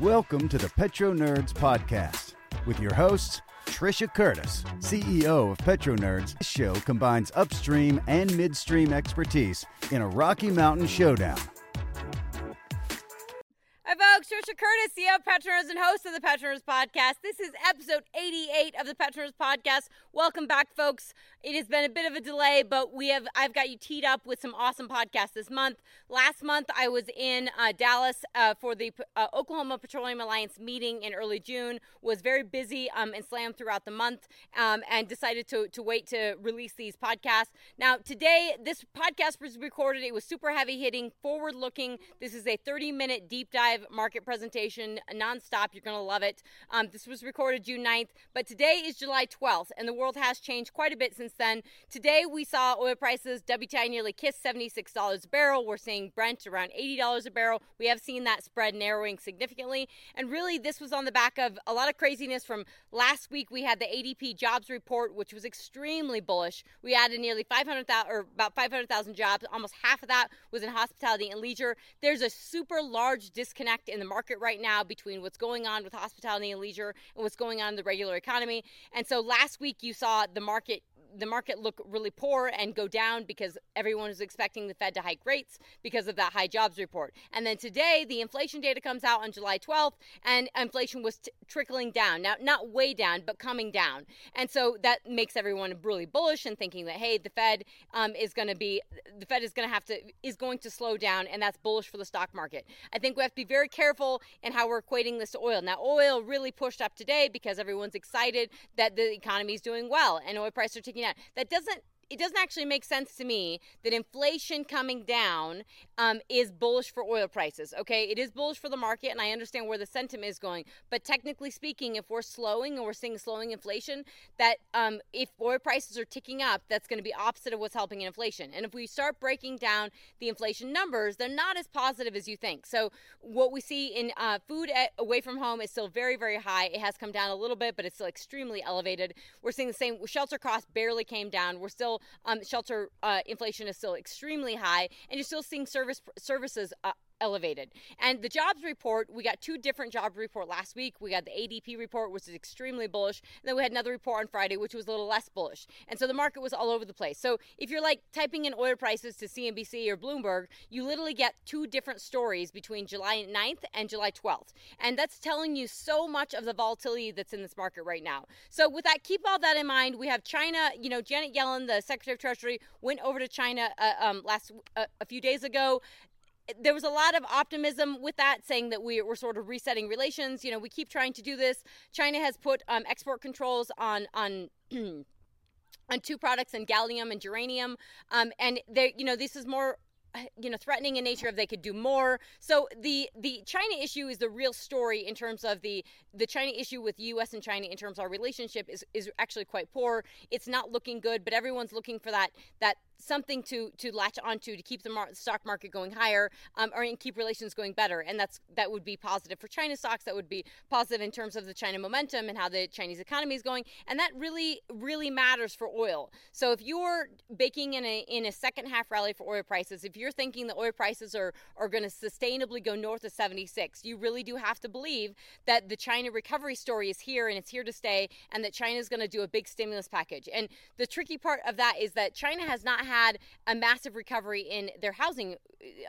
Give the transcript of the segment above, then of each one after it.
Welcome to the Petro Nerds Podcast with your hosts, Trisha Curtis, CEO of Petro Nerds. This show combines upstream and midstream expertise in a Rocky Mountain showdown. Of Petro Nerds and host of the Petro Nerds Podcast. This is episode 88 of the Petro Nerds Podcast. Welcome back, folks. It has been a bit of a delay, but we have I've got you teed up with some awesome podcasts this month. Last month, I was in uh, Dallas uh, for the uh, Oklahoma Petroleum Alliance meeting in early June. Was very busy um, and slammed throughout the month, um, and decided to to wait to release these podcasts. Now, today, this podcast was recorded. It was super heavy hitting, forward looking. This is a 30 minute deep dive market presentation, nonstop. You're going to love it. Um, this was recorded June 9th, but today is July 12th, and the world has changed quite a bit since then. Today, we saw oil prices, WTI nearly kissed $76 a barrel. We're seeing Brent around $80 a barrel. We have seen that spread narrowing significantly. And really, this was on the back of a lot of craziness from last week. We had the ADP jobs report, which was extremely bullish. We added nearly 500,000 or about 500,000 jobs. Almost half of that was in hospitality and leisure. There's a super large disconnect in the market right now between what's going on with hospitality and leisure and what's going on in the regular economy. And so last week you saw the market the market look really poor and go down because everyone was expecting the Fed to hike rates because of that high jobs report. And then today, the inflation data comes out on July 12th, and inflation was t- trickling down. Now, not way down, but coming down. And so that makes everyone really bullish and thinking that hey, the Fed um, is going to be the Fed is going to have to is going to slow down, and that's bullish for the stock market. I think we have to be very careful in how we're equating this to oil. Now, oil really pushed up today because everyone's excited that the economy is doing well and oil prices are ticking that doesn't it doesn't actually make sense to me that inflation coming down um, is bullish for oil prices. Okay, it is bullish for the market, and I understand where the sentiment is going. But technically speaking, if we're slowing and we're seeing slowing inflation, that um, if oil prices are ticking up, that's going to be opposite of what's helping inflation. And if we start breaking down the inflation numbers, they're not as positive as you think. So what we see in uh, food at, away from home is still very, very high. It has come down a little bit, but it's still extremely elevated. We're seeing the same. Shelter costs barely came down. We're still um, shelter uh, inflation is still extremely high, and you're still seeing service services uh, elevated. And the jobs report, we got two different job report last week. We got the ADP report, which is extremely bullish, and then we had another report on Friday, which was a little less bullish. And so the market was all over the place. So if you're like typing in oil prices to CNBC or Bloomberg, you literally get two different stories between July 9th and July 12th. And that's telling you so much of the volatility that's in this market right now. So with that, keep all that in mind. We have China, you know, Janet Yellen, the Secretary of Treasury, went over to China uh, um, last uh, a few days ago there was a lot of optimism with that, saying that we, we're sort of resetting relations. You know, we keep trying to do this. China has put um, export controls on on. on two products and gallium and germanium um, and they you know this is more you know threatening in nature if they could do more. So the the china issue is the real story in terms of the the china issue with us and china in terms of our relationship is is actually quite poor. It's not looking good but everyone's looking for that that something to to latch onto to keep the mar- stock market going higher um, or keep relations going better. And that's that would be positive for china stocks. That would be positive in terms of the china momentum and how the chinese economy is going. And that really really matters for oil. So if you're baking in a in a second half rally for oil prices if you're thinking the oil prices are are going to sustainably go north of 76 you really do have to believe that the china recovery story is here and it's here to stay and that china is going to do a big stimulus package and the tricky part of that is that china has not had a massive recovery in their housing.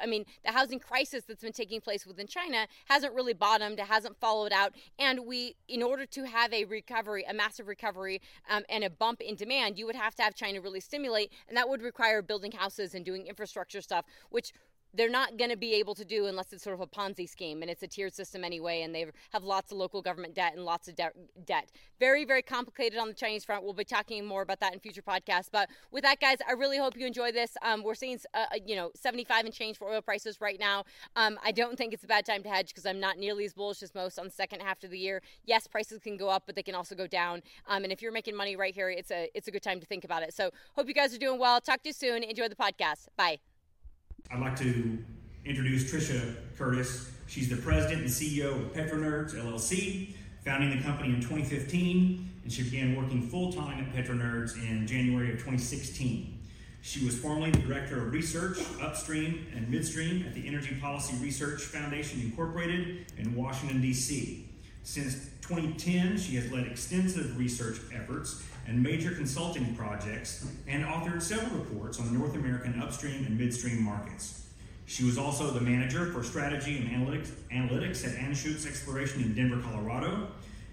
I mean, the housing crisis that's been taking place within China hasn't really bottomed, it hasn't followed out. And we, in order to have a recovery, a massive recovery, um, and a bump in demand, you would have to have China really stimulate, and that would require building houses and doing infrastructure stuff, which they're not going to be able to do unless it's sort of a Ponzi scheme and it's a tiered system anyway, and they have lots of local government debt and lots of de- debt. Very, very complicated on the Chinese front. We'll be talking more about that in future podcasts. But with that, guys, I really hope you enjoy this. Um, we're seeing, uh, uh you know, 75 and change for oil prices right now. Um, I don't think it's a bad time to hedge because I'm not nearly as bullish as most on the second half of the year. Yes, prices can go up, but they can also go down. Um, and if you're making money right here, it's a it's a good time to think about it. So hope you guys are doing well. Talk to you soon. Enjoy the podcast. Bye. I'd like to introduce Trisha Curtis. She's the president and CEO of PetroNerds LLC, founding the company in 2015, and she began working full time at PetroNerds in January of 2016. She was formerly the Director of Research, Upstream and Midstream at the Energy Policy Research Foundation Incorporated in Washington, D.C. Since 2010, she has led extensive research efforts and major consulting projects and authored several reports on the North American upstream and midstream markets. She was also the manager for strategy and analytics, analytics at Anschutz Exploration in Denver, Colorado.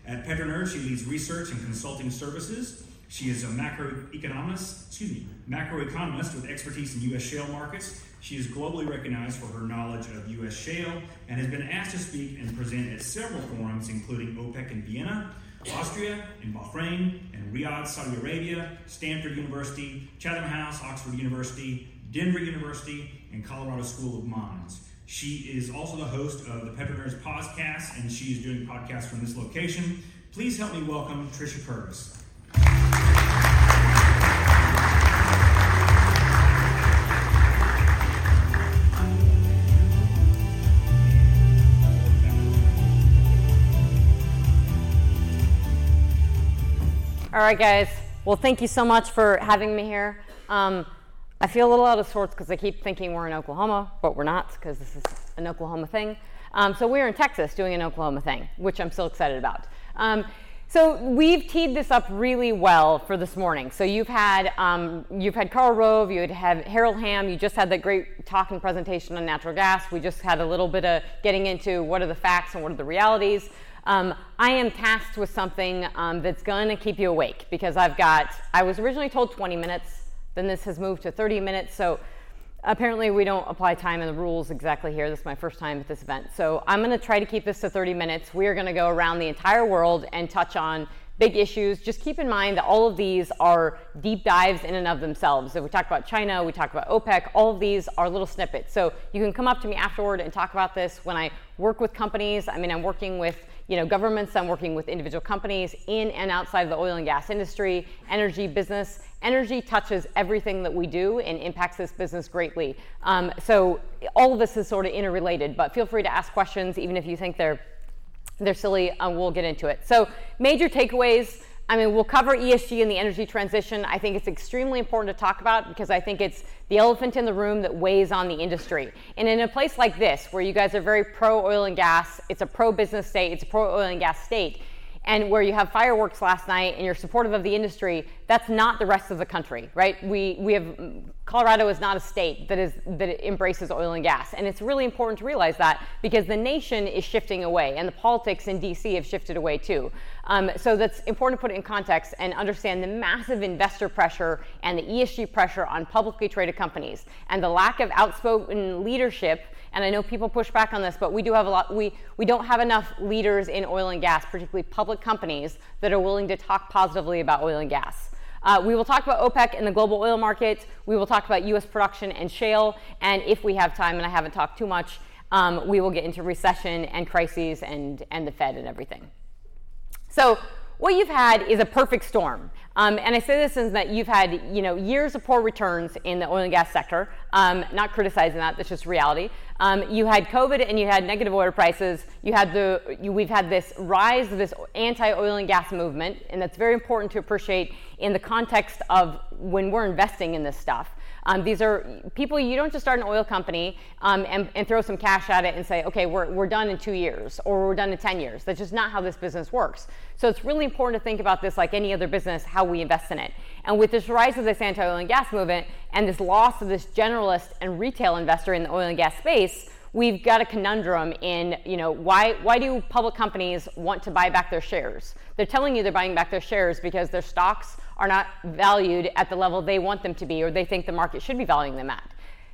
At PetroNerd, she leads research and consulting services. She is a macroeconomist, excuse me, macroeconomist with expertise in U.S. shale markets. She is globally recognized for her knowledge of U.S. shale and has been asked to speak and present at several forums, including OPEC in Vienna, Austria, in Bahrain, and Riyadh, Saudi Arabia, Stanford University, Chatham House, Oxford University, Denver University, and Colorado School of Mines. She is also the host of the PetroNerds podcast, and she is doing podcasts from this location. Please help me welcome Trisha Curtis. All right, guys. Well, thank you so much for having me here. Um, I feel a little out of sorts because I keep thinking we're in Oklahoma, but we're not because this is an Oklahoma thing. Um, so we're in Texas doing an Oklahoma thing, which I'm still excited about. Um, so we've teed this up really well for this morning. So you've had um, you've had Karl Rove, you had Harold Hamm, you just had that great talk and presentation on natural gas. We just had a little bit of getting into what are the facts and what are the realities. Um, I am tasked with something um, that's going to keep you awake because I've got, I was originally told 20 minutes, then this has moved to 30 minutes. So apparently we don't apply time in the rules exactly here. This is my first time at this event. So I'm going to try to keep this to 30 minutes. We are going to go around the entire world and touch on big issues. Just keep in mind that all of these are deep dives in and of themselves. So we talk about China, we talk about OPEC, all of these are little snippets. So you can come up to me afterward and talk about this when I work with companies. I mean, I'm working with you know, governments, I'm working with individual companies in and outside of the oil and gas industry, energy business. Energy touches everything that we do and impacts this business greatly. Um, so all of this is sort of interrelated, but feel free to ask questions even if you think they're they're silly, uh, we'll get into it. So major takeaways. I mean, we'll cover ESG and the energy transition. I think it's extremely important to talk about because I think it's the elephant in the room that weighs on the industry. And in a place like this, where you guys are very pro oil and gas, it's a pro business state, it's a pro oil and gas state, and where you have fireworks last night and you're supportive of the industry, that's not the rest of the country, right? We, we have, Colorado is not a state that, is, that embraces oil and gas. And it's really important to realize that because the nation is shifting away and the politics in DC have shifted away too. Um, so that's important to put it in context and understand the massive investor pressure and the ESG pressure on publicly traded companies and the lack of outspoken leadership and I know people push back on this, but we do have a lot, we, we don't have enough leaders in oil and gas, particularly public companies, that are willing to talk positively about oil and gas. Uh, we will talk about OPEC and the global oil market. We will talk about U.S. production and shale. And if we have time, and I haven't talked too much, um, we will get into recession and crises and, and the Fed and everything. So what you've had is a perfect storm. Um, and I say this in that you've had, you know, years of poor returns in the oil and gas sector. Um, not criticizing that; that's just reality. Um, you had COVID and you had negative oil prices. You had the, you, we've had this rise of this anti-oil and gas movement, and that's very important to appreciate in the context of when we're investing in this stuff. Um, these are people, you don't just start an oil company um, and, and, throw some cash at it and say, okay, we're, we're done in two years or we're done in 10 years. That's just not how this business works. So it's really important to think about this like any other business, how we invest in it. And with this rise of this anti oil and gas movement and this loss of this generalist and retail investor in the oil and gas space, we've got a conundrum in, you know, why, why do public companies want to buy back their shares? They're telling you they're buying back their shares because their stocks are not valued at the level they want them to be or they think the market should be valuing them at.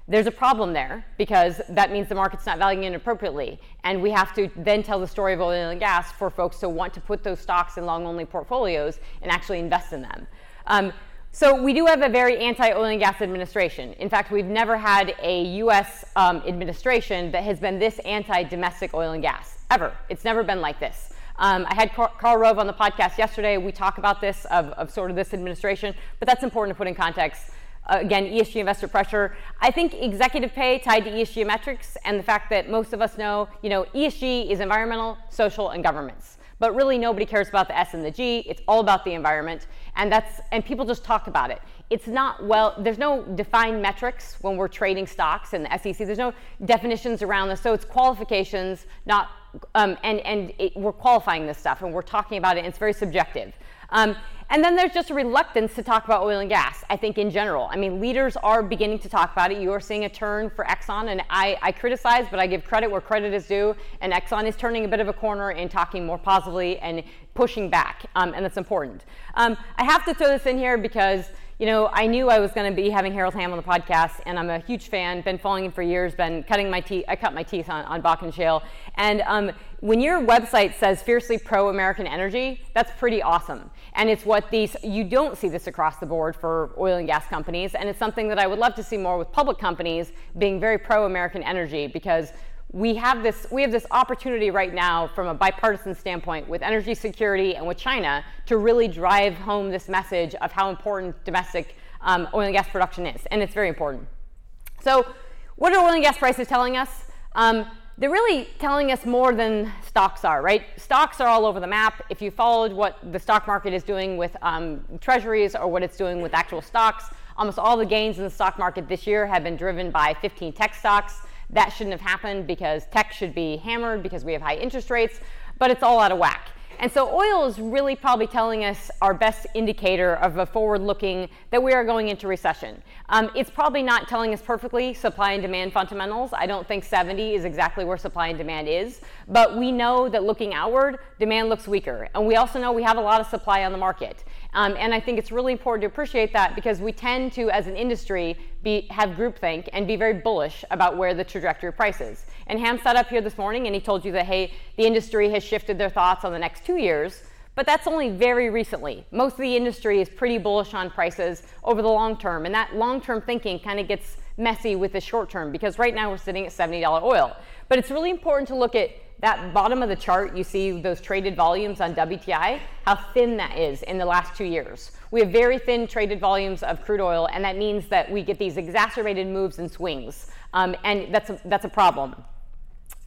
There's a problem there because that means the market's not valuing it appropriately. And we have to then tell the story of oil and gas for folks to want to put those stocks in long only portfolios and actually invest in them. Um, so we do have a very anti-oil and gas administration. In fact, we've never had a U.S. Um, administration that has been this anti-domestic oil and gas ever. It's never been like this. Um, I had Karl Rove on the podcast yesterday. We talk about this of, of, sort of this administration, but that's important to put in context. Uh, again, ESG investor pressure. I think executive pay tied to ESG metrics and the fact that most of us know, you know, ESG is environmental, social, and governments. but really nobody cares about the S and the G. It's all about the environment, and that's and people just talk about it. It's not well. There's no defined metrics when we're trading stocks in the SEC. There's no definitions around this, so it's qualifications, not um, and and it, we're qualifying this stuff and we're talking about it. and It's very subjective. Um, and then there's just a reluctance to talk about oil and gas, I think, in general. I mean, leaders are beginning to talk about it. You are seeing a turn for Exxon, and I, I criticize, but I give credit where credit is due. And Exxon is turning a bit of a corner and talking more positively and pushing back, um, and that's important. Um, I have to throw this in here because you know, I knew I was going to be having Harold Hamm on the podcast, and I'm a huge fan. Been following him for years. Been cutting my teeth. I cut my teeth on, on Bakken Shale. And um, when your website says fiercely pro-American energy, that's pretty awesome. And it's what these you don't see this across the board for oil and gas companies, and it's something that I would love to see more with public companies being very pro-American energy because we have this we have this opportunity right now from a bipartisan standpoint with energy security and with China to really drive home this message of how important domestic um, oil and gas production is, and it's very important. So, what are oil and gas prices telling us? Um, they're really telling us more than stocks are, right? Stocks are all over the map. If you followed what the stock market is doing with um, treasuries or what it's doing with actual stocks, almost all the gains in the stock market this year have been driven by 15 tech stocks. That shouldn't have happened because tech should be hammered because we have high interest rates, but it's all out of whack. And so oil is really probably telling us our best indicator of a forward looking that we are going into recession. Um, it's probably not telling us perfectly supply and demand fundamentals. I don't think 70 is exactly where supply and demand is, but we know that looking outward, demand looks weaker. And we also know we have a lot of supply on the market. Um, and I think it's really important to appreciate that because we tend to, as an industry, be, have groupthink and be very bullish about where the trajectory of price is. And Hamm sat up here this morning and he told you that, hey, the industry has shifted their thoughts on the next two years, but that's only very recently. Most of the industry is pretty bullish on prices over the long term, and that long term thinking kind of gets messy with the short term because right now we're sitting at $70 oil. But it's really important to look at that bottom of the chart, you see those traded volumes on WTI, how thin that is in the last two years. We have very thin traded volumes of crude oil, and that means that we get these exacerbated moves and swings. Um, and that's a, that's a problem.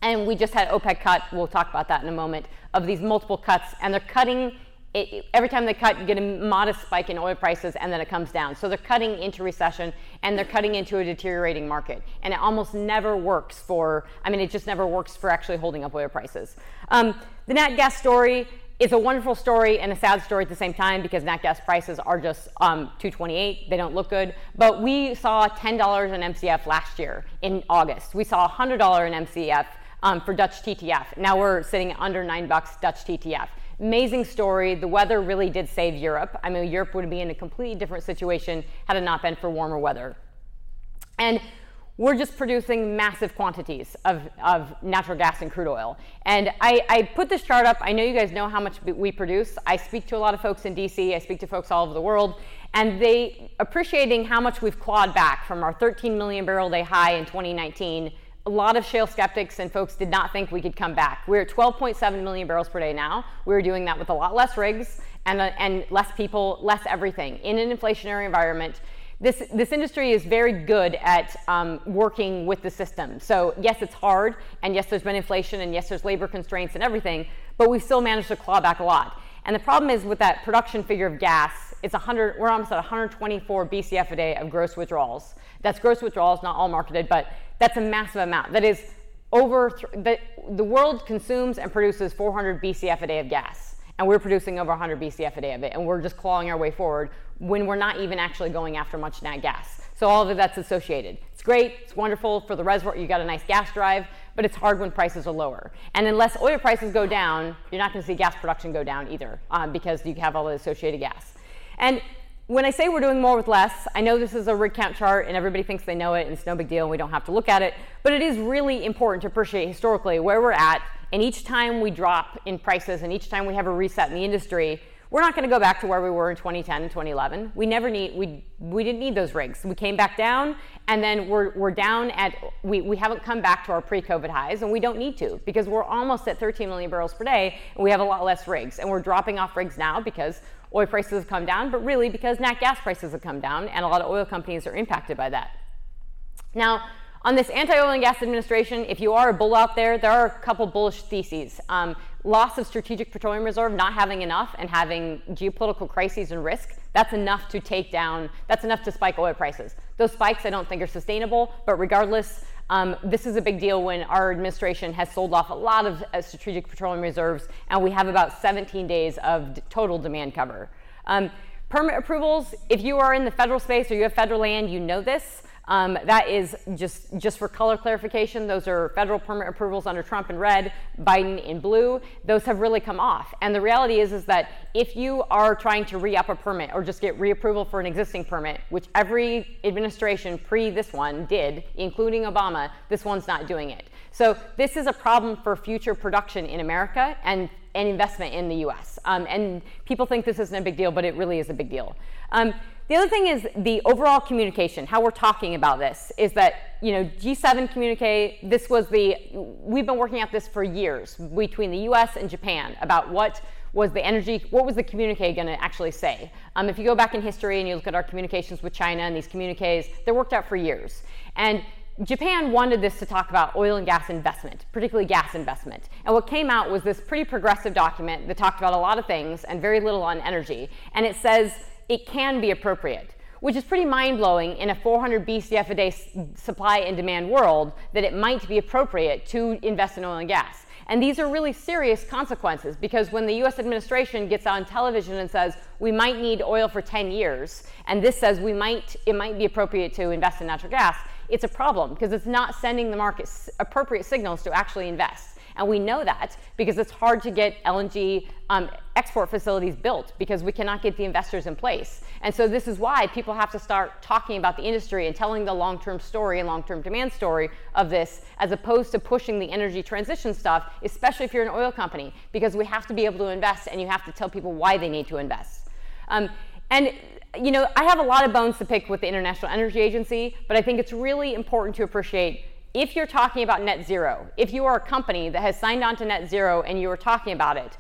And we just had OPEC cut, we'll talk about that in a moment, of these multiple cuts, and they're cutting. It, every time they cut, you get a modest spike in oil prices and then it comes down. So they're cutting into recession and they're cutting into a deteriorating market. And it almost never works for, I mean, it just never works for actually holding up oil prices. Um, the nat gas story, is a wonderful story and a sad story at the same time because nat gas prices are just um, 228. They don't look good. But we saw $10 an MCF last year in August. We saw $100 an MCF um, for Dutch TTF. Now we're sitting under nine bucks Dutch TTF. Amazing story. The weather really did save Europe. I mean, Europe would be in a completely different situation had it not been for warmer weather. And we're just producing massive quantities of, of natural gas and crude oil. And I, I, put this chart up. I know you guys know how much we produce. I speak to a lot of folks in DC, I speak to folks all over the world, and they appreciating how much we've clawed back from our 13 million barrel day high in 2019 a lot of shale skeptics and folks did not think we could come back. We're at 12.7 million barrels per day now. We are doing that with a lot less rigs and, uh, and less people, less everything in an inflationary environment. This, this industry is very good at um, working with the system. So, yes, it's hard, and yes, there's been inflation, and yes, there's labor constraints and everything, but we've still managed to claw back a lot. And the problem is with that production figure of gas, it's 100, we're almost at 124 BCF a day of gross withdrawals. That's gross withdrawals, not all marketed, but that's a massive amount. That is over, th- the, the world consumes and produces 400 BCF a day of gas. And we're producing over 100 BCF a day of it. And we're just clawing our way forward when we're not even actually going after much nat gas. So all of that's associated. It's great, it's wonderful for the reservoir, you got a nice gas drive, but it's hard when prices are lower. And unless oil prices go down, you're not gonna see gas production go down either um, because you have all the associated gas. And when I say we're doing more with less, I know this is a rig count chart and everybody thinks they know it and it's no big deal and we don't have to look at it, but it is really important to appreciate historically where we're at. And each time we drop in prices and each time we have a reset in the industry, we're not going to go back to where we were in 2010 and 2011. We never need we we didn't need those rigs. We came back down and then we're we're down at we we haven't come back to our pre-COVID highs and we don't need to because we're almost at 13 million barrels per day and we have a lot less rigs and we're dropping off rigs now because oil prices have come down, but really because nat gas prices have come down and a lot of oil companies are impacted by that. Now, On this anti-oil and gas administration, if you are a bull out there, there are a couple bullish theses. Um, loss of strategic petroleum reserve, not having enough, and having geopolitical crises and risk, that's enough to take down, that's enough to spike oil prices. Those spikes I don't think are sustainable, but regardless, um, this is a big deal when our administration has sold off a lot of uh, strategic petroleum reserves, and we have about 17 days of d- total demand cover. Um, permit approvals, if you are in the federal space or you have federal land, you know this. Um, that is just just for color clarification. Those are federal permit approvals under Trump in red, Biden in blue. Those have really come off. And the reality is is that if you are trying to re-up a permit or just get reapproval for an existing permit, which every administration pre this one did, including Obama, this one's not doing it. So this is a problem for future production in America and and investment in the U.S. Um, and people think this isn't a big deal, but it really is a big deal. Um, the other thing is the overall communication, how we're talking about this, is that, you know, G7 communique, this was the, we've been working at this for years between the US and Japan about what was the energy, what was the communique going to actually say? Um, if you go back in history and you look at our communications with China and these communiques, they're worked out for years. And Japan wanted this to talk about oil and gas investment, particularly gas investment. And what came out was this pretty progressive document that talked about a lot of things and very little on energy. And it says, it can be appropriate, which is pretty mind blowing in a 400 BCF a day supply and demand world that it might be appropriate to invest in oil and gas. And these are really serious consequences because when the US administration gets on television and says, we might need oil for 10 years, and this says we might, it might be appropriate to invest in natural gas, it's a problem because it's not sending the market appropriate signals to actually invest. And we know that because it's hard to get LNG um, export facilities built because we cannot get the investors in place. And so this is why people have to start talking about the industry and telling the long-term story and long-term demand story of this as opposed to pushing the energy transition stuff, especially if you're an oil company, because we have to be able to invest and you have to tell people why they need to invest. Um, and you know, I have a lot of bones to pick with the International Energy Agency, but I think it's really important to appreciate if you're talking about net zero, if you are a company that has signed on to net zero and you are talking about it,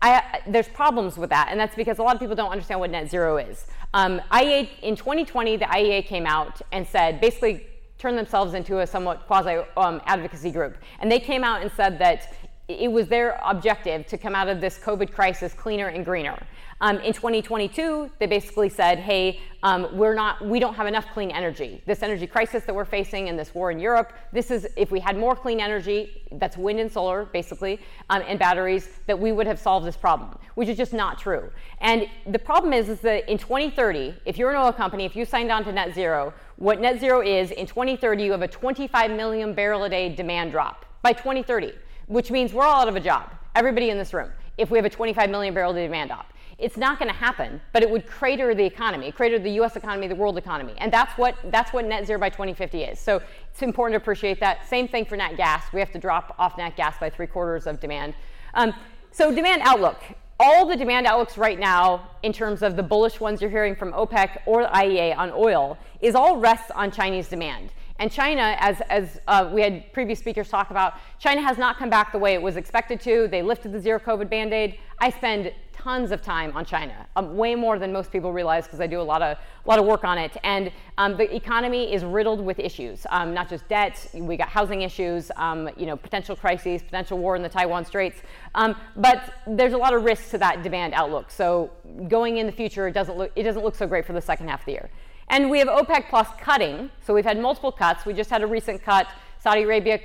I, there's problems with that, and that's because a lot of people don't understand what net zero is. Um, IEA in 2020, the IEA came out and said basically turned themselves into a somewhat quasi um, advocacy group, and they came out and said that it was their objective to come out of this COVID crisis cleaner and greener. Um, in 2022, they basically said, "Hey, um, we're not, we don't have enough clean energy. This energy crisis that we're facing and this war in Europe, this is if we had more clean energy, that's wind and solar, basically, um, and batteries, that we would have solved this problem, which is just not true. And the problem is, is that in 2030, if you're an oil company, if you signed on to net zero, what net zero is in 2030, you have a 25 million barrel a day demand drop by 2030, which means we're all out of a job, everybody in this room, if we have a 25 million barrel demand drop. It's not going to happen, but it would crater the economy, crater the U.S. economy, the world economy, and that's what that's what net zero by 2050 is. So it's important to appreciate that. Same thing for nat gas. We have to drop off nat gas by three quarters of demand. Um, so demand outlook. All the demand outlooks right now, in terms of the bullish ones you're hearing from OPEC or IEA on oil, is all rests on Chinese demand. And China, as, as uh, we had previous speakers talk about, China has not come back the way it was expected to. They lifted the zero COVID band aid. I spend tons of time on China, um, way more than most people realize because I do a lot of a lot of work on it. And um, the economy is riddled with issues, um, not just debt. We got housing issues, um, you know, potential crises, potential war in the Taiwan Straits. Um, but there's a lot of risks to that demand outlook. So going in the future, it doesn't look it doesn't look so great for the second half of the year. And we have OPEC plus cutting. So we've had multiple cuts. We just had a recent cut. Saudi Arabia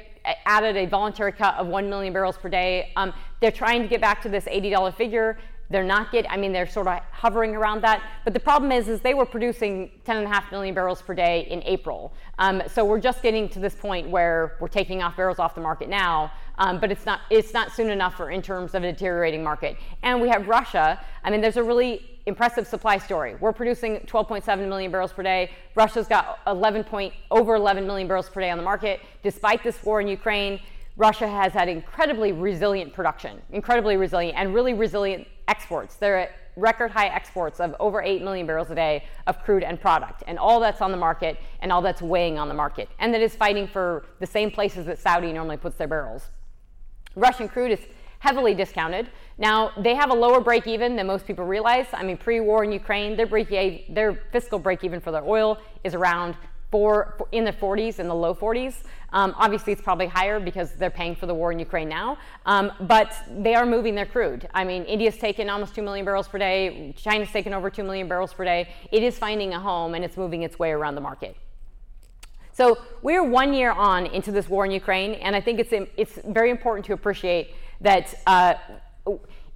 added a voluntary cut of 1 million barrels per day. Um, they're trying to get back to this $80 figure. They're not getting, I mean, they're sort of hovering around that. But the problem is, is they were producing 10.5 million barrels per day in April. Um, so we're just getting to this point where we're taking off barrels off the market now. Um, but it's not, it's not soon enough for in terms of a deteriorating market. And we have Russia. I mean, there's a really impressive supply story. We're producing 12.7 million barrels per day. Russia's got 11 point, over 11 million barrels per day on the market. Despite this war in Ukraine, Russia has had incredibly resilient production, incredibly resilient, and really resilient exports. They're at record high exports of over 8 million barrels a day of crude and product, and all that's on the market and all that's weighing on the market, and that is fighting for the same places that Saudi normally puts their barrels. Russian crude is heavily discounted. Now, they have a lower break even than most people realize. I mean, pre war in Ukraine, their, break, their fiscal break even for their oil is around for in the 40s, in the low 40s. Um, obviously, it's probably higher because they're paying for the war in Ukraine now. Um, but they are moving their crude. I mean, India's taken almost 2 million barrels per day. China's taken over 2 million barrels per day. It is finding a home and it's moving its way around the market. So we're one year on into this war in Ukraine, and I think it's, it's very important to appreciate that uh,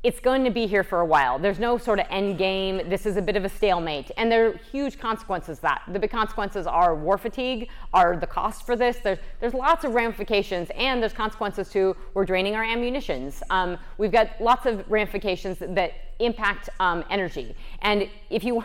it's going to be here for a while. There's no sort of end game. This is a bit of a stalemate. And there are huge consequences that. The big consequences are war fatigue, are the cost for this. There's, there's lots of ramifications, and there's consequences to we're draining our ammunitions. Um, we've got lots of ramifications that impact um, energy. And if you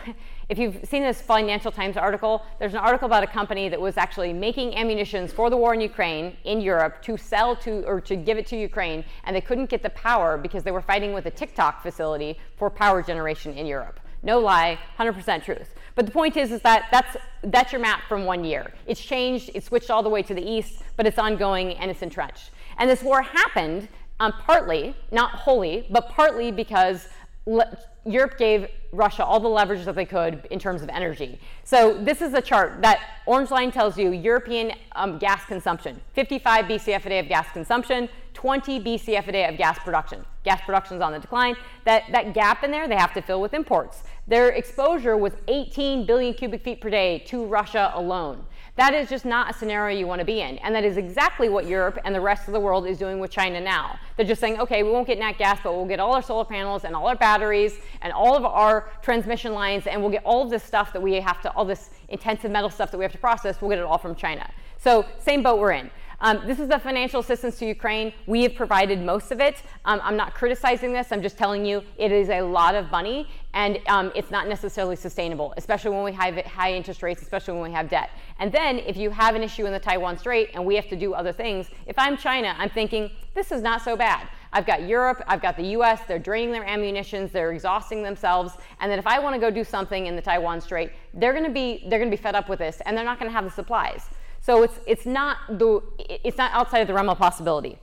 if you've seen this Financial Times article, there's an article about a company that was actually making ammunitions for the war in Ukraine in Europe to sell to or to give it to Ukraine, and they couldn't get the power because they were fighting with a TikTok facility for power generation in Europe. No lie, 100% truth. But the point is, is that that's that's your map from one year. It's changed, it's switched all the way to the east, but it's ongoing and it's entrenched. And this war happened um, partly, not wholly, but partly because le- Europe gave Russia all the leverage that they could in terms of energy. So this is a chart. That orange line tells you European um, gas consumption. 55 BCF a day of gas consumption, 20 BCF a day of gas production. Gas production is on the decline. That, that gap in there, they have to fill with imports. Their exposure was 18 billion cubic feet per day to Russia alone. That is just not a scenario you want to be in. And that is exactly what Europe and the rest of the world is doing with China now. They're just saying, okay, we won't get nat gas, but we'll get all our solar panels and all our batteries and all of our transmission lines, and we'll get all of this stuff that we have to, all this intensive metal stuff that we have to process, we'll get it all from China. So, same boat we're in. Um, this is the financial assistance to Ukraine. We have provided most of it. Um, I'm not criticizing this. I'm just telling you it is a lot of money and um, it's not necessarily sustainable, especially when we have high interest rates, especially when we have debt. And then if you have an issue in the Taiwan Strait and we have to do other things, if I'm China, I'm thinking this is not so bad. I've got Europe, I've got the US, they're draining their ammunitions, they're exhausting themselves, and then if I want to go do something in the Taiwan Strait, they're going to be they're going to be fed up with this and they're not going to have the supplies. So it's, it's, not the, it's not outside of the realm of possibility.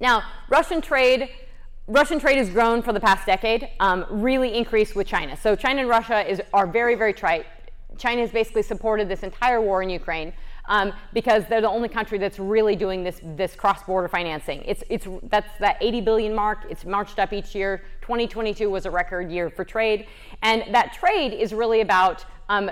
Now, Russian trade, Russian trade has grown for the past decade, um, really increased with China. So China and Russia is, are very, very tight. China has basically supported this entire war in Ukraine um, because they're the only country that's really doing this, this cross-border financing. It's, it's, that's that 80 billion mark. It's marched up each year. 2022 was a record year for trade. And that trade is really about um,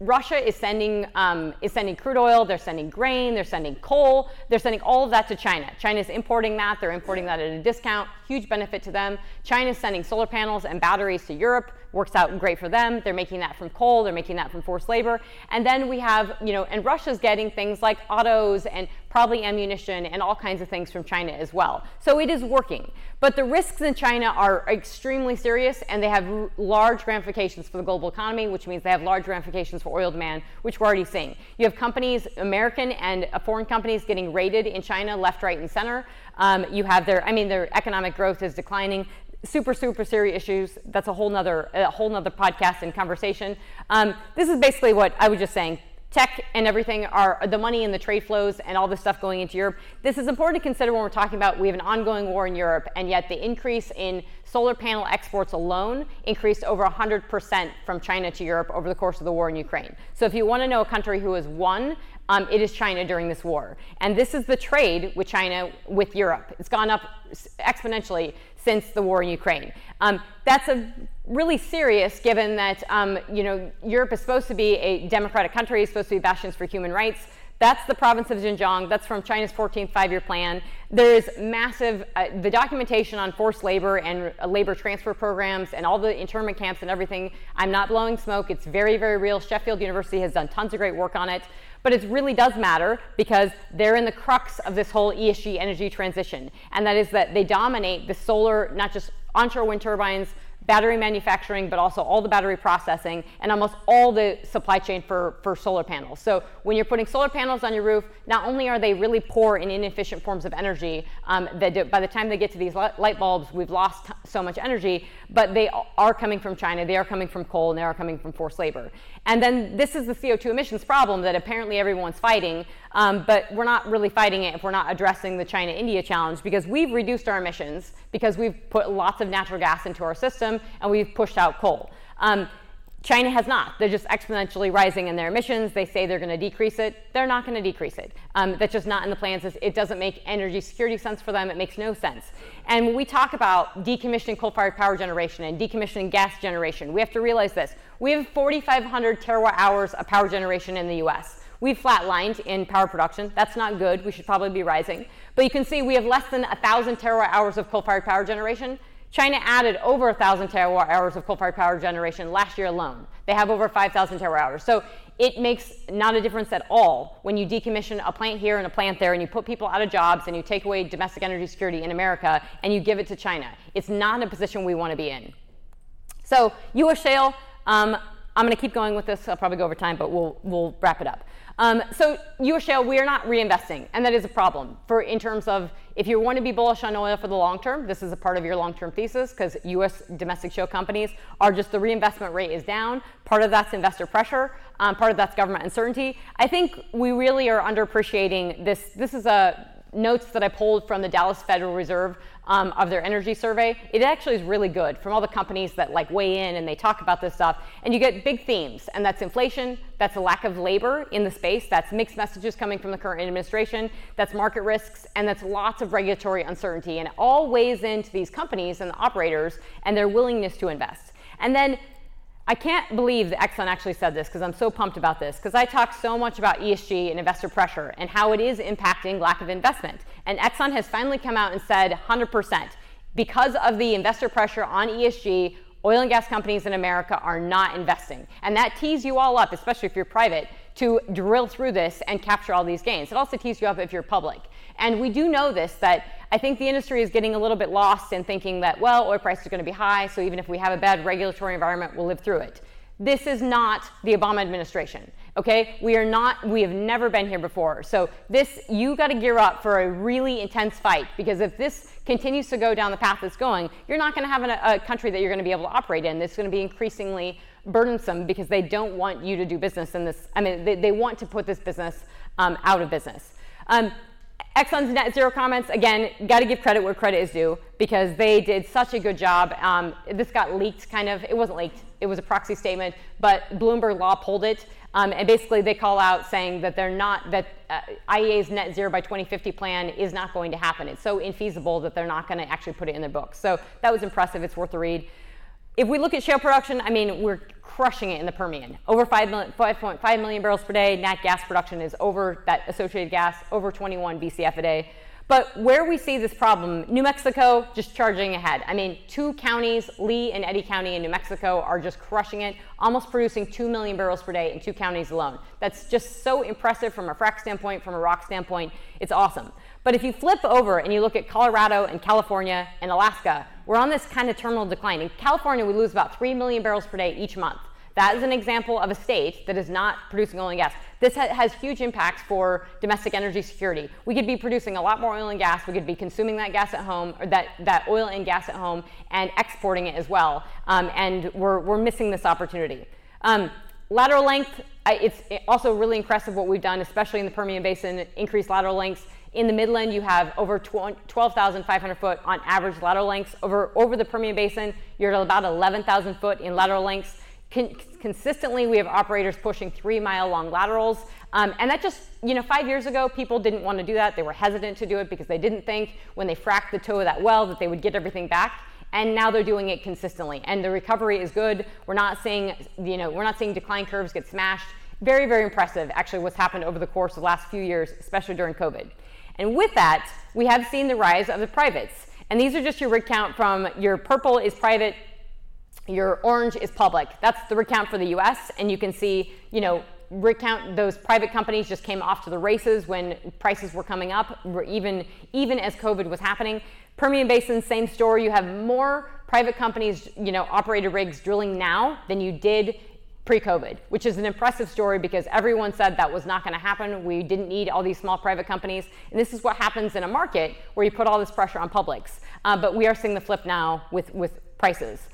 Russia is sending um, is sending crude oil. They're sending grain. They're sending coal. They're sending all of that to China. China is importing that. They're importing that at a discount. Huge benefit to them. China is sending solar panels and batteries to Europe. Works out great for them. They're making that from coal. They're making that from forced labor. And then we have you know, and Russia's getting things like autos and probably ammunition and all kinds of things from China as well. So it is working. But the risks in China are extremely serious and they have large ramifications for the global economy, which means they have large ramifications for oil demand, which we're already seeing. You have companies, American and foreign companies, getting raided in China left, right, and center. Um, you have their, I mean, their economic growth is declining super super serious issues that's a whole nother a whole nother podcast and conversation um, this is basically what i was just saying tech and everything are the money and the trade flows and all this stuff going into Europe. This is important to consider when we're talking about we have an ongoing war in Europe, and yet the increase in solar panel exports alone increased over 100% from China to Europe over the course of the war in Ukraine. So if you want to know a country who has won, um, it is China during this war. And this is the trade with China with Europe. It's gone up exponentially since the war in Ukraine. Um, that's a really serious given that um, you know Europe is supposed to be a democratic country, supposed to be bastions for human rights. That's the province of Xinjiang. That's from China's 14th five-year plan. There's massive, uh, the documentation on forced labor and uh, labor transfer programs and all the internment camps and everything. I'm not blowing smoke. It's very, very real. Sheffield University has done tons of great work on it. But it really does matter because they're in the crux of this whole ESG energy transition. And that is that they dominate the solar, not just onshore wind turbines, battery manufacturing, but also all the battery processing and almost all the supply chain for, for solar panels. So when you're putting solar panels on your roof, not only are they really poor and inefficient forms of energy, um, that do, by the time they get to these light bulbs, we've lost so much energy, but they are coming from China, they are coming from coal, and they are coming from forced labor. And then this is the CO2 emissions problem that apparently everyone's fighting, um, but we're not really fighting it if we're not addressing the China India challenge because we've reduced our emissions because we've put lots of natural gas into our system and we've pushed out coal. Um, China has not. They're just exponentially rising in their emissions. They say they're going to decrease it. They're not going to decrease it. Um, that's just not in the plans. It doesn't make energy security sense for them. It makes no sense. And when we talk about decommissioning coal fired power generation and decommissioning gas generation, we have to realize this. We have 4,500 terawatt hours of power generation in the US. We've flatlined in power production. That's not good. We should probably be rising. But you can see we have less than 1,000 terawatt hours of coal fired power generation. China added over 1,000 terawatt hours of coal-fired power generation last year alone. They have over 5,000 terawatt hours. So it makes not a difference at all when you decommission a plant here and a plant there and you put people out of jobs and you take away domestic energy security in America and you give it to China. It's not a position we want to be in. So U.S. shale, um, I'm going to keep going with this. I'll probably go over time, but we'll, we'll wrap it up. Um, so U.S. shale, we are not reinvesting, and that is a problem for in terms of if you want to be bullish on oil for the long term. This is a part of your long-term thesis because U.S. domestic shale companies are just the reinvestment rate is down. Part of that's investor pressure. Um, part of that's government uncertainty. I think we really are underappreciating this. This is a notes that I pulled from the Dallas Federal Reserve um, of their energy survey, it actually is really good from all the companies that like weigh in and they talk about this stuff. And you get big themes, and that's inflation, that's a lack of labor in the space, that's mixed messages coming from the current administration, that's market risks, and that's lots of regulatory uncertainty. And it all weighs into these companies and the operators and their willingness to invest. And then I can't believe that Exxon actually said this because I'm so pumped about this because I talk so much about ESG and investor pressure and how it is impacting lack of investment. And Exxon has finally come out and said 100% because of the investor pressure on ESG, oil and gas companies in America are not investing. And that tees you all up, especially if you're private, to drill through this and capture all these gains. It also tees you up if you're public. And we do know this that I think the industry is getting a little bit lost in thinking that, well, oil price is going to be high, so even if we have a bad regulatory environment, we'll live through it. This is not the Obama administration. Okay, we are not. We have never been here before. So this, you got to gear up for a really intense fight because if this continues to go down the path it's going, you're not going to have an, a country that you're going to be able to operate in. That's going to be increasingly burdensome because they don't want you to do business in this. I mean, they, they want to put this business um, out of business. Um, Exxon's net zero comments, again, got to give credit where credit is due because they did such a good job. Um, this got leaked, kind of. It wasn't leaked, it was a proxy statement, but Bloomberg Law pulled it. Um, and basically, they call out saying that they're not, that uh, IEA's net zero by 2050 plan is not going to happen. It's so infeasible that they're not going to actually put it in their books. So that was impressive. It's worth a read. If we look at shale production, I mean, we're crushing it in the Permian. Over 5.5 million barrels per day. Nat gas production is over that associated gas, over 21 BCF a day. But where we see this problem, New Mexico just charging ahead. I mean, two counties, Lea and Eddy County in New Mexico, are just crushing it, almost producing 2 million barrels per day in two counties alone. That's just so impressive from a frac standpoint, from a rock standpoint. It's awesome. But if you flip over and you look at Colorado and California and Alaska, we're on this kind of terminal decline. In California, we lose about 3 million barrels per day each month. That is an example of a state that is not producing oil and gas. This ha- has huge impacts for domestic energy security. We could be producing a lot more oil and gas. We could be consuming that gas at home, or that, that oil and gas at home, and exporting it as well. Um, and we're, we're missing this opportunity. Um, lateral length, it's also really impressive what we've done, especially in the Permian Basin, increased lateral lengths. In the Midland, you have over 12,500 foot on average lateral lengths. Over, over the Permian Basin, you're at about 11,000 foot in lateral lengths. Con- consistently, we have operators pushing three mile long laterals. Um, and that just, you know, five years ago, people didn't want to do that. They were hesitant to do it because they didn't think when they fracked the toe of that well that they would get everything back. And now they're doing it consistently. And the recovery is good. We're not seeing, you know, we're not seeing decline curves get smashed. Very, very impressive, actually, what's happened over the course of the last few years, especially during COVID. And with that, we have seen the rise of the privates. And these are just your rig count from your purple is private, your orange is public. That's the recount for the US. And you can see, you know, recount those private companies just came off to the races when prices were coming up, even, even as COVID was happening. Permian Basin, same story. You have more private companies, you know, operated rigs drilling now than you did pre-COVID, which is an impressive story because everyone said that was not going to happen. We didn't need all these small private companies, and this is what happens in a market where you put all this pressure on publics. Uh, but we are seeing the flip now with with prices.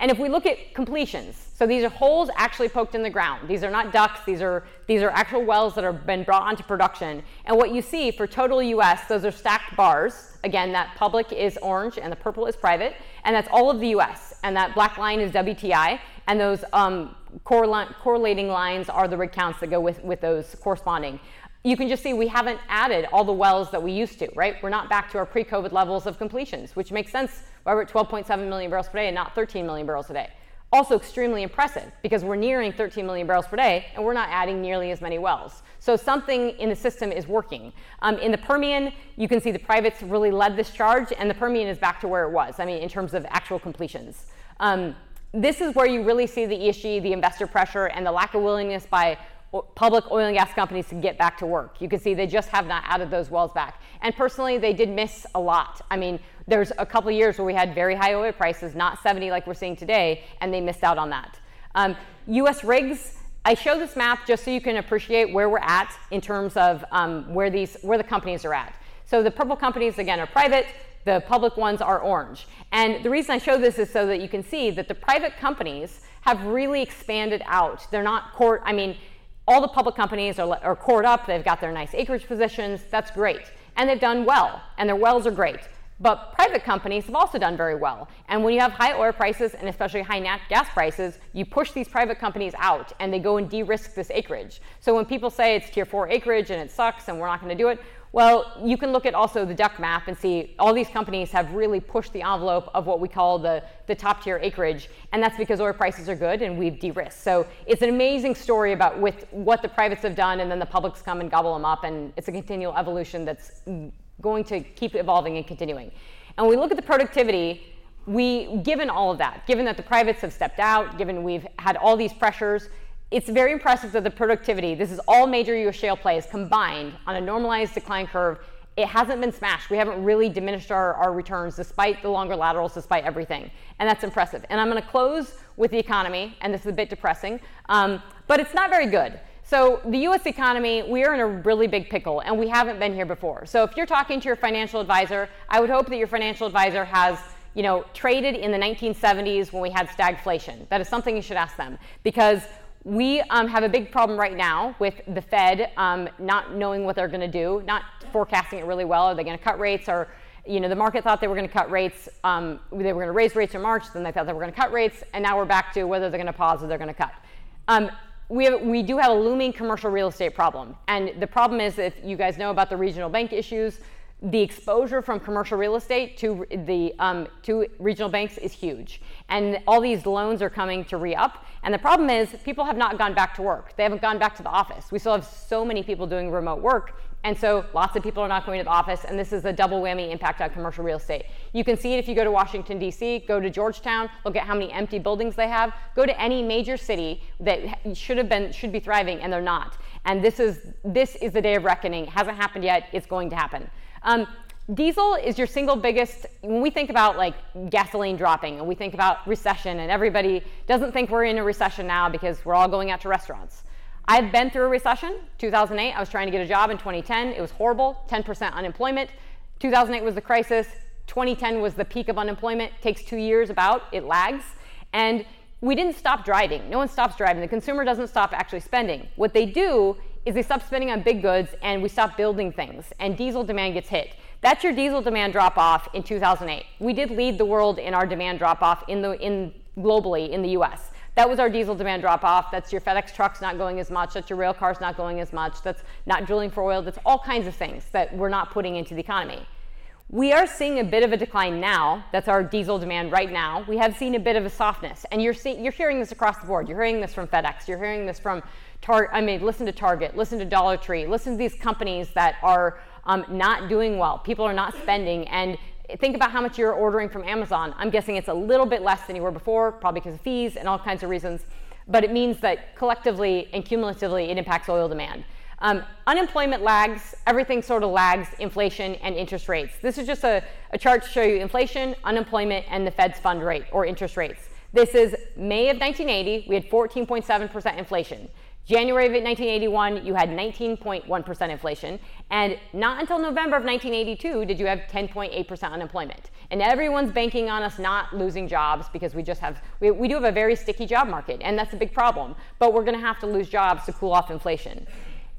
And if we look at completions, so these are holes actually poked in the ground. These are not DUCs, these are, these are actual wells that have been brought onto production. And what you see for total US, those are stacked bars. Again, that public is orange and the purple is private, and that's all of the US. and that black line is WTI, and those um, correlating lines are the rig counts that go with, with those corresponding. You can just see we haven't added all the wells that we used to, right? We're not back to our pre COVID levels of completions, which makes sense why we're at 12.7 million barrels per day and not 13 million barrels a day. Also, extremely impressive because we're nearing 13 million barrels per day and we're not adding nearly as many wells. So, something in the system is working. Um, in the Permian, you can see the privates really led this charge, and the Permian is back to where it was, I mean, in terms of actual completions. Um, this is where you really see the ESG, the investor pressure, and the lack of willingness by public oil and gas companies to get back to work. You can see they just have not added those wells back. And personally, they did miss a lot. I mean, there's a couple years where we had very high oil prices, not 70 like we're seeing today, and they missed out on that. Um, U.S. rigs. I show this map just so you can appreciate where we're at in terms of um, where these where the companies are at. So the purple companies again are private. The public ones are orange. And the reason I show this is so that you can see that the private companies have really expanded out. They're not court, I mean, all the public companies are, are cored up, they've got their nice acreage positions, that's great. And they've done well, and their wells are great. But private companies have also done very well. And when you have high oil prices and especially high nat gas prices, you push these private companies out and they go and de risk this acreage. So when people say it's tier four acreage and it sucks and we're not going to do it, well, you can look at also the DUC map and see all these companies have really pushed the envelope of what we call the, the top tier acreage, and that's because oil prices are good and we've de-risked. So it's an amazing story about with what the privates have done, and then the publics come and gobble them up, and it's a continual evolution that's going to keep evolving and continuing. And when we look at the productivity, we, given all of that, given that the privates have stepped out, given we've had all these pressures, it's very impressive that the productivity, this is all major US shale plays combined on a normalized decline curve. It hasn't been smashed. We haven't really diminished our, our returns despite the longer laterals, despite everything. And that's impressive. And I'm going to close with the economy, and this is a bit depressing, um, but it's not very good. So, the US economy, we are in a really big pickle, and we haven't been here before. So, if you're talking to your financial advisor, I would hope that your financial advisor has you know, traded in the 1970s when we had stagflation. That is something you should ask them because we um, have a big problem right now with the Fed um, not knowing what they're going to do, not forecasting it really well. Are they going to cut rates? Or, you know, the market thought they were going to cut rates. Um, they were going to raise rates in March. Then they thought they were going to cut rates, and now we're back to whether they're going to pause or they're going to cut. Um, we, have, we do have a looming commercial real estate problem, and the problem is if you guys know about the regional bank issues, the exposure from commercial real estate to the um, to regional banks is huge, and all these loans are coming to re-up. And the problem is, people have not gone back to work. They haven't gone back to the office. We still have so many people doing remote work, and so lots of people are not going to the office. And this is a double whammy impact on commercial real estate. You can see it if you go to Washington D.C., go to Georgetown, look at how many empty buildings they have. Go to any major city that should have been should be thriving, and they're not. And this is this is the day of reckoning. It hasn't happened yet. It's going to happen. Um, diesel is your single biggest when we think about like gasoline dropping and we think about recession and everybody doesn't think we're in a recession now because we're all going out to restaurants. I've been through a recession 2008 i was trying to get a job in 2010 it was horrible 10% unemployment. 2008 was the crisis 2010 was the peak of unemployment takes two years about it lags. And we didn't stop driving no one stops driving the consumer doesn't stop actually spending. What they do is they stop spending on big goods and we stop building things and diesel demand gets hit. That's your diesel demand drop off in 2008. We did lead the world in our demand drop off in the in globally in the US. That was our diesel demand drop off. That's your FedEx trucks not going as much. That's your rail cars not going as much. That's not drilling for oil. That's all kinds of things that we're not putting into the economy. We are seeing a bit of a decline now. That's our diesel demand right now. We have seen a bit of a softness, and you're seeing, you're hearing this across the board. You're hearing this from FedEx. You're hearing this from Tar- I mean, listen to Target, listen to Dollar Tree, listen to these companies that are um, not doing well. People are not spending, and think about how much you're ordering from Amazon. I'm guessing it's a little bit less than you were before, probably because of fees and all kinds of reasons. But it means that collectively and cumulatively, it impacts oil demand. Um, unemployment lags, everything sort of lags inflation and interest rates. This is just a, a chart to show you inflation, unemployment, and the Fed's fund rate or interest rates. This is May of 1980, we had 14.7% inflation. January of 1981, you had 19.1% inflation. And not until November of 1982 did you have 10.8% unemployment. And everyone's banking on us not losing jobs because we just have, we, we do have a very sticky job market, and that's a big problem. But we're going to have to lose jobs to cool off inflation.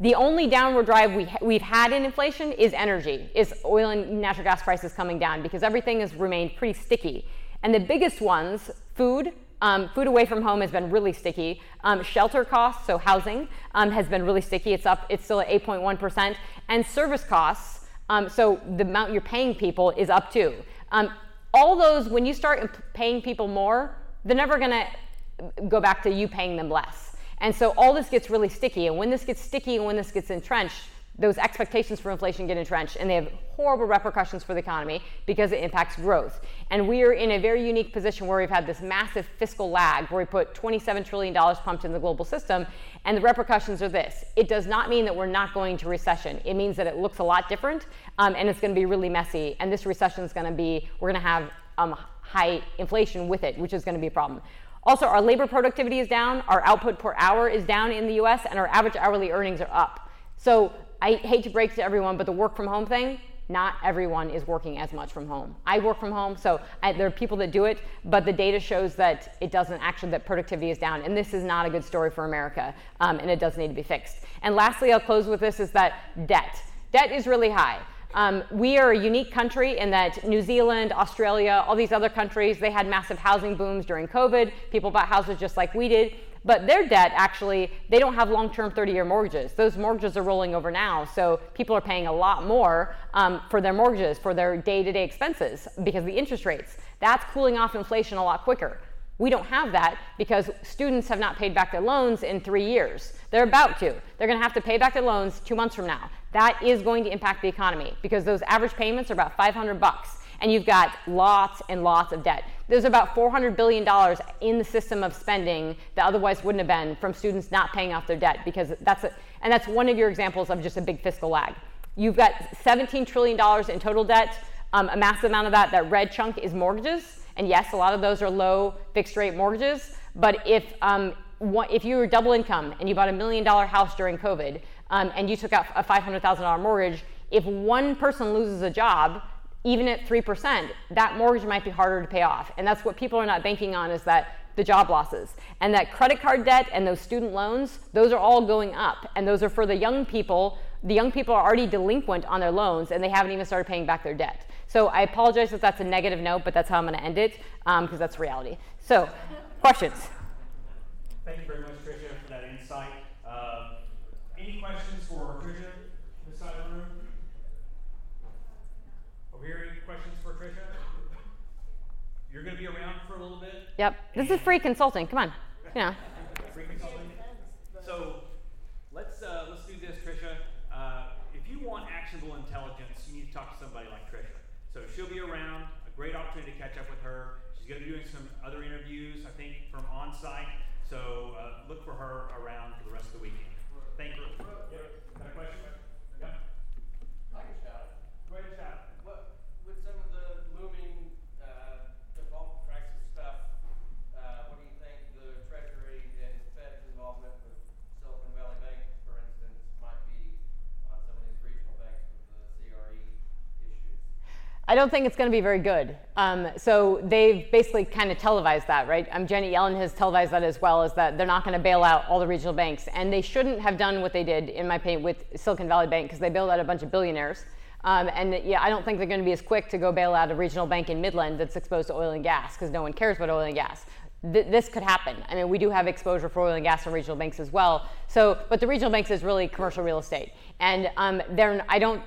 The only downward drive we, we've had in inflation is energy, is oil and natural gas prices coming down because everything has remained pretty sticky. And the biggest ones food. Um, food away from home has been really sticky. Um, shelter costs, so housing, um, has been really sticky. It's up. It's still at 8.1%. And service costs, um, so the amount you're paying people is up too. Um, all those, when you start paying people more, they're never going to go back to you paying them less. And so all this gets really sticky. And when this gets sticky and when this gets entrenched, those expectations for inflation get entrenched and they have horrible repercussions for the economy because it impacts growth. And we are in a very unique position where we've had this massive fiscal lag where we put $27 trillion pumped in the global system. And the repercussions are this it does not mean that we're not going to recession. It means that it looks a lot different um, and it's going to be really messy. And this recession is going to be, we're going to have um, high inflation with it, which is going to be a problem. Also, our labor productivity is down, our output per hour is down in the US, and our average hourly earnings are up. So I hate to break to everyone, but the work from home thing, not everyone is working as much from home. I work from home, so I, there are people that do it, but the data shows that it doesn't actually, that productivity is down. And this is not a good story for America, um, and it does need to be fixed. And lastly, I'll close with this is that debt. Debt is really high. Um, we are a unique country in that New Zealand, Australia, all these other countries, they had massive housing booms during COVID. People bought houses just like we did. But their debt actually, they don't have long term 30 year mortgages. Those mortgages are rolling over now. So people are paying a lot more um, for their mortgages, for their day to day expenses because of the interest rates. That's cooling off inflation a lot quicker. We don't have that because students have not paid back their loans in three years. They're about to. They're going to have to pay back their loans two months from now. That is going to impact the economy because those average payments are about 500 bucks and you've got lots and lots of debt. There's about $400 billion in the system of spending that otherwise wouldn't have been from students not paying off their debt because that's a, and that's one of your examples of just a big fiscal lag. You've got $17 trillion in total debt. Um, a massive amount of that, that red chunk is mortgages. And yes, a lot of those are low fixed rate mortgages. But if, um, if you were double income and you bought a million dollar house during COVID um, and you took out a $500,000 mortgage, if one person loses a job, even at 3%, that mortgage might be harder to pay off. And that's what people are not banking on is that the job losses. And that credit card debt and those student loans, those are all going up. And those are for the young people. The young people are already delinquent on their loans and they haven't even started paying back their debt. So I apologize if that's a negative note, but that's how I'm going to end it because um, that's reality. So, questions? Thank you very much, Trisha, for that insight. Uh, any questions for Trisha? You're going to be around for a little bit. Yep. This is free consulting. Come on. Yeah. free consulting. So let's uh, let's do this, Trisha. Uh, if you want actionable intelligence, you need to talk to somebody like Trisha. So she'll be around. A great opportunity to catch up with her. She's going to be doing some other interviews, I think, from on site. So uh, look for her around for the rest of the weekend. Thank you. Yeah. Got a question? Yeah. I can shout. Go ahead and shout. I don't think it's going to be very good. Um, so they've basically kind of televised that, right? Um, Janet Yellen has televised that as well, is that they're not going to bail out all the regional banks. And they shouldn't have done what they did, in my opinion, with Silicon Valley Bank, because they bailed out a bunch of billionaires. Um, and yeah, I don't think they're going to be as quick to go bail out a regional bank in Midland that's exposed to oil and gas, because no one cares about oil and gas. Th- this could happen. I mean, we do have exposure for oil and gas and regional banks as well. So, but the regional banks is really commercial real estate, and um, they're. I don't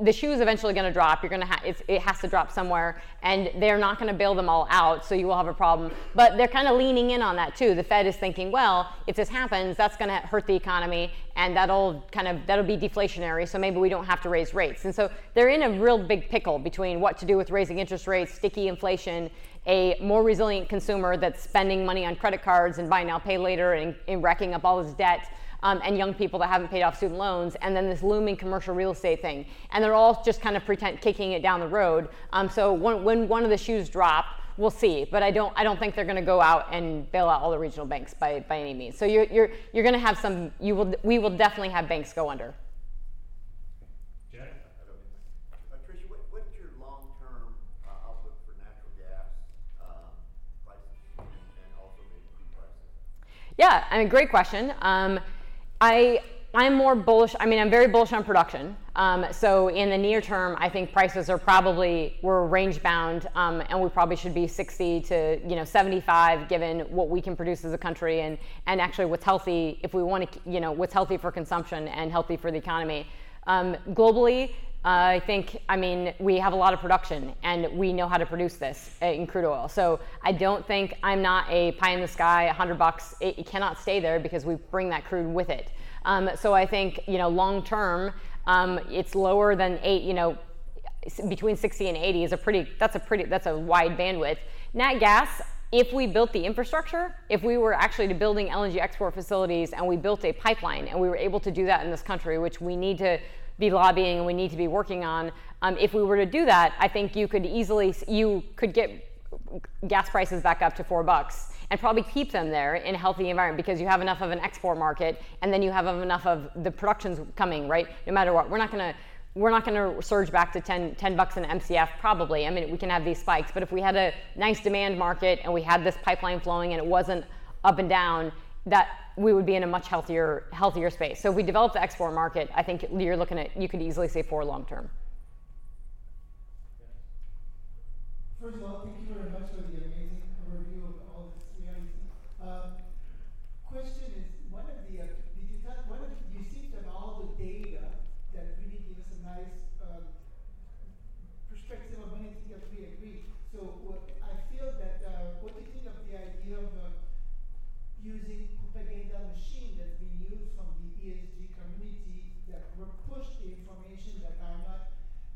the shoe is eventually going to drop. You're going to ha- it has to drop somewhere, and they're not going to bail them all out, so you will have a problem. But they're kind of leaning in on that too. The Fed is thinking, well, if this happens, that's going to hurt the economy, and that'll kind of that'll be deflationary. So maybe we don't have to raise rates. And so they're in a real big pickle between what to do with raising interest rates, sticky inflation, a more resilient consumer that's spending money on credit cards and buy now, pay later, and, and racking up all his debt um, and young people that haven't paid off student loans, and then this looming commercial real estate thing. And they're all just kind of pretend kicking it down the road. Um, so when, when one of the shoes drop, we'll see. But I don't I don't think they're going to go out and bail out all the regional banks by, by any means. So you're you're you're going to have some. You will we will definitely have banks go under. Yeah, I mean, what is your long term uh output for natural gas um prices and also maybe pricing? Yeah and a great question. Um, I I'm more bullish. I mean, I'm very bullish on production. Um, so in the near term, I think prices are probably we're range bound, um, and we probably should be 60 to you know 75, given what we can produce as a country, and and actually what's healthy if we want to you know what's healthy for consumption and healthy for the economy. Um, globally, uh, I think, I mean, we have a lot of production and we know how to produce this uh, in crude oil. So I don't think I'm not a pie in the sky, 100 bucks. It, it cannot stay there because we bring that crude with it. Um, so I think, you know, long term, um, it's lower than eight, you know, between 60 and 80 is a pretty, that's a pretty, that's a wide bandwidth. Nat gas, if we built the infrastructure, if we were actually to building LNG export facilities and we built a pipeline and we were able to do that in this country, which we need to be lobbying and we need to be working on, um, if we were to do that, I think you could easily, you could get gas prices back up to four bucks and probably keep them there in a healthy environment because you have enough of an export market and then you have enough of the productions coming, right? No matter what. We're not going to we're not going to surge back to 10, 10 bucks an MCF probably. I mean, we can have these spikes, but if we had a nice demand market and we had this pipeline flowing and it wasn't up and down, that we would be in a much healthier healthier space. So if we develop the export market, I think you're looking at you could easily say for long term. First of all, thank you very much for the amazing overview of all this reality. Um, question is, one of the, uh, did you talk, one of, you seem to have all the data that really give us a nice um, perspective of many things that we agree. So what, I feel that, uh, what do you think of the idea of uh, using propaganda machine that's been used from the ESG community that were pushed the information that are not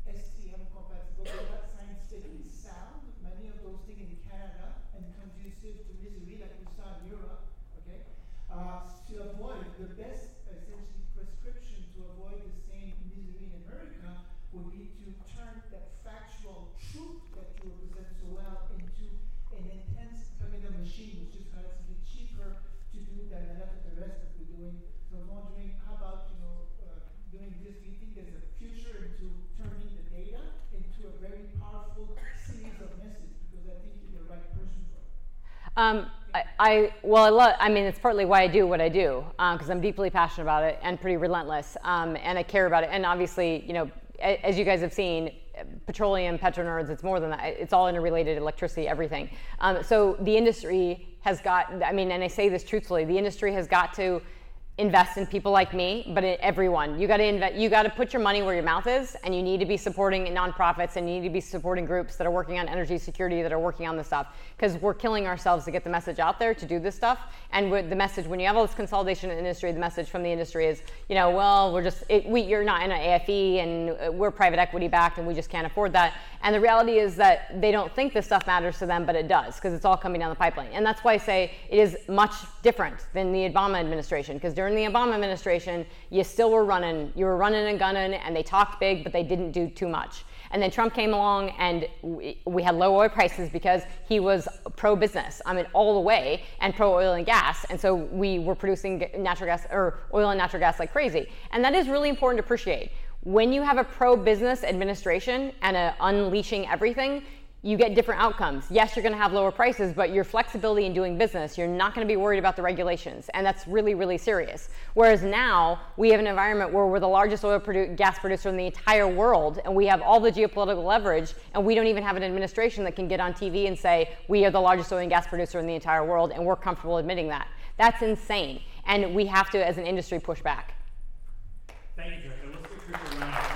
STM compatible, they're not scientifically sound. Many of those things in Canada and conducive to misery, like we saw in Europe. Okay, uh, to avoid the best essentially prescription to avoid the same misery in America would be to turn that factual truth that you represent so well into an intense propaganda machine, which is relatively cheaper to do than a lot of the rest that we're doing. So I'm wondering, how about you know uh, doing this? Do you think there's a future into turning the data into a very powerful series of messages? Because I think you're the right person for it. Um, I, I well, I love. I mean, it's partly why I do what I do because I'm deeply passionate about it and pretty relentless, um, and I care about it. And obviously, you know, a, as you guys have seen, petroleum, PetroNerds, it's more than that. It's all interrelated, electricity, everything. Um, so the industry has got. I mean, and I say this truthfully, the industry has got to invest in people like me, but in everyone. You got to invest. You got to put your money where your mouth is, and you need to be supporting nonprofits, and you need to be supporting groups that are working on energy security, that are working on this stuff, because we're killing ourselves to get the message out there to do this stuff. And with the message, when you have all this consolidation in the industry, the message from the industry is, you know, well, we're just it, we you're not in an AFE, and uh, we're private equity backed, and we just can't afford that. And the reality is that they don't think this stuff matters to them, but it does, because it's all coming down the pipeline. And that's why I say it is much different than the Obama administration, because during the Obama administration, you still were running, you were running and gunning, and they talked big, but they didn't do too much. And then Trump came along, and we, we had low oil prices because he was pro business. I mean, all the way, and pro oil and gas. And so we were producing natural gas or oil and natural gas like crazy. And that is really important to appreciate. When you have a pro business administration and a unleashing everything, you get different outcomes. Yes, you're going to have lower prices, but your flexibility in doing business, you're not going to be worried about the regulations, and that's really, really serious. Whereas now we have an environment where we're the largest oil produ- gas producer in the entire world, and we have all the geopolitical leverage, and we don't even have an administration that can get on TV and say we are the largest oil and gas producer in the entire world, and we're comfortable admitting that. That's insane, and we have to, as an industry, push back. Thank you. Let's a round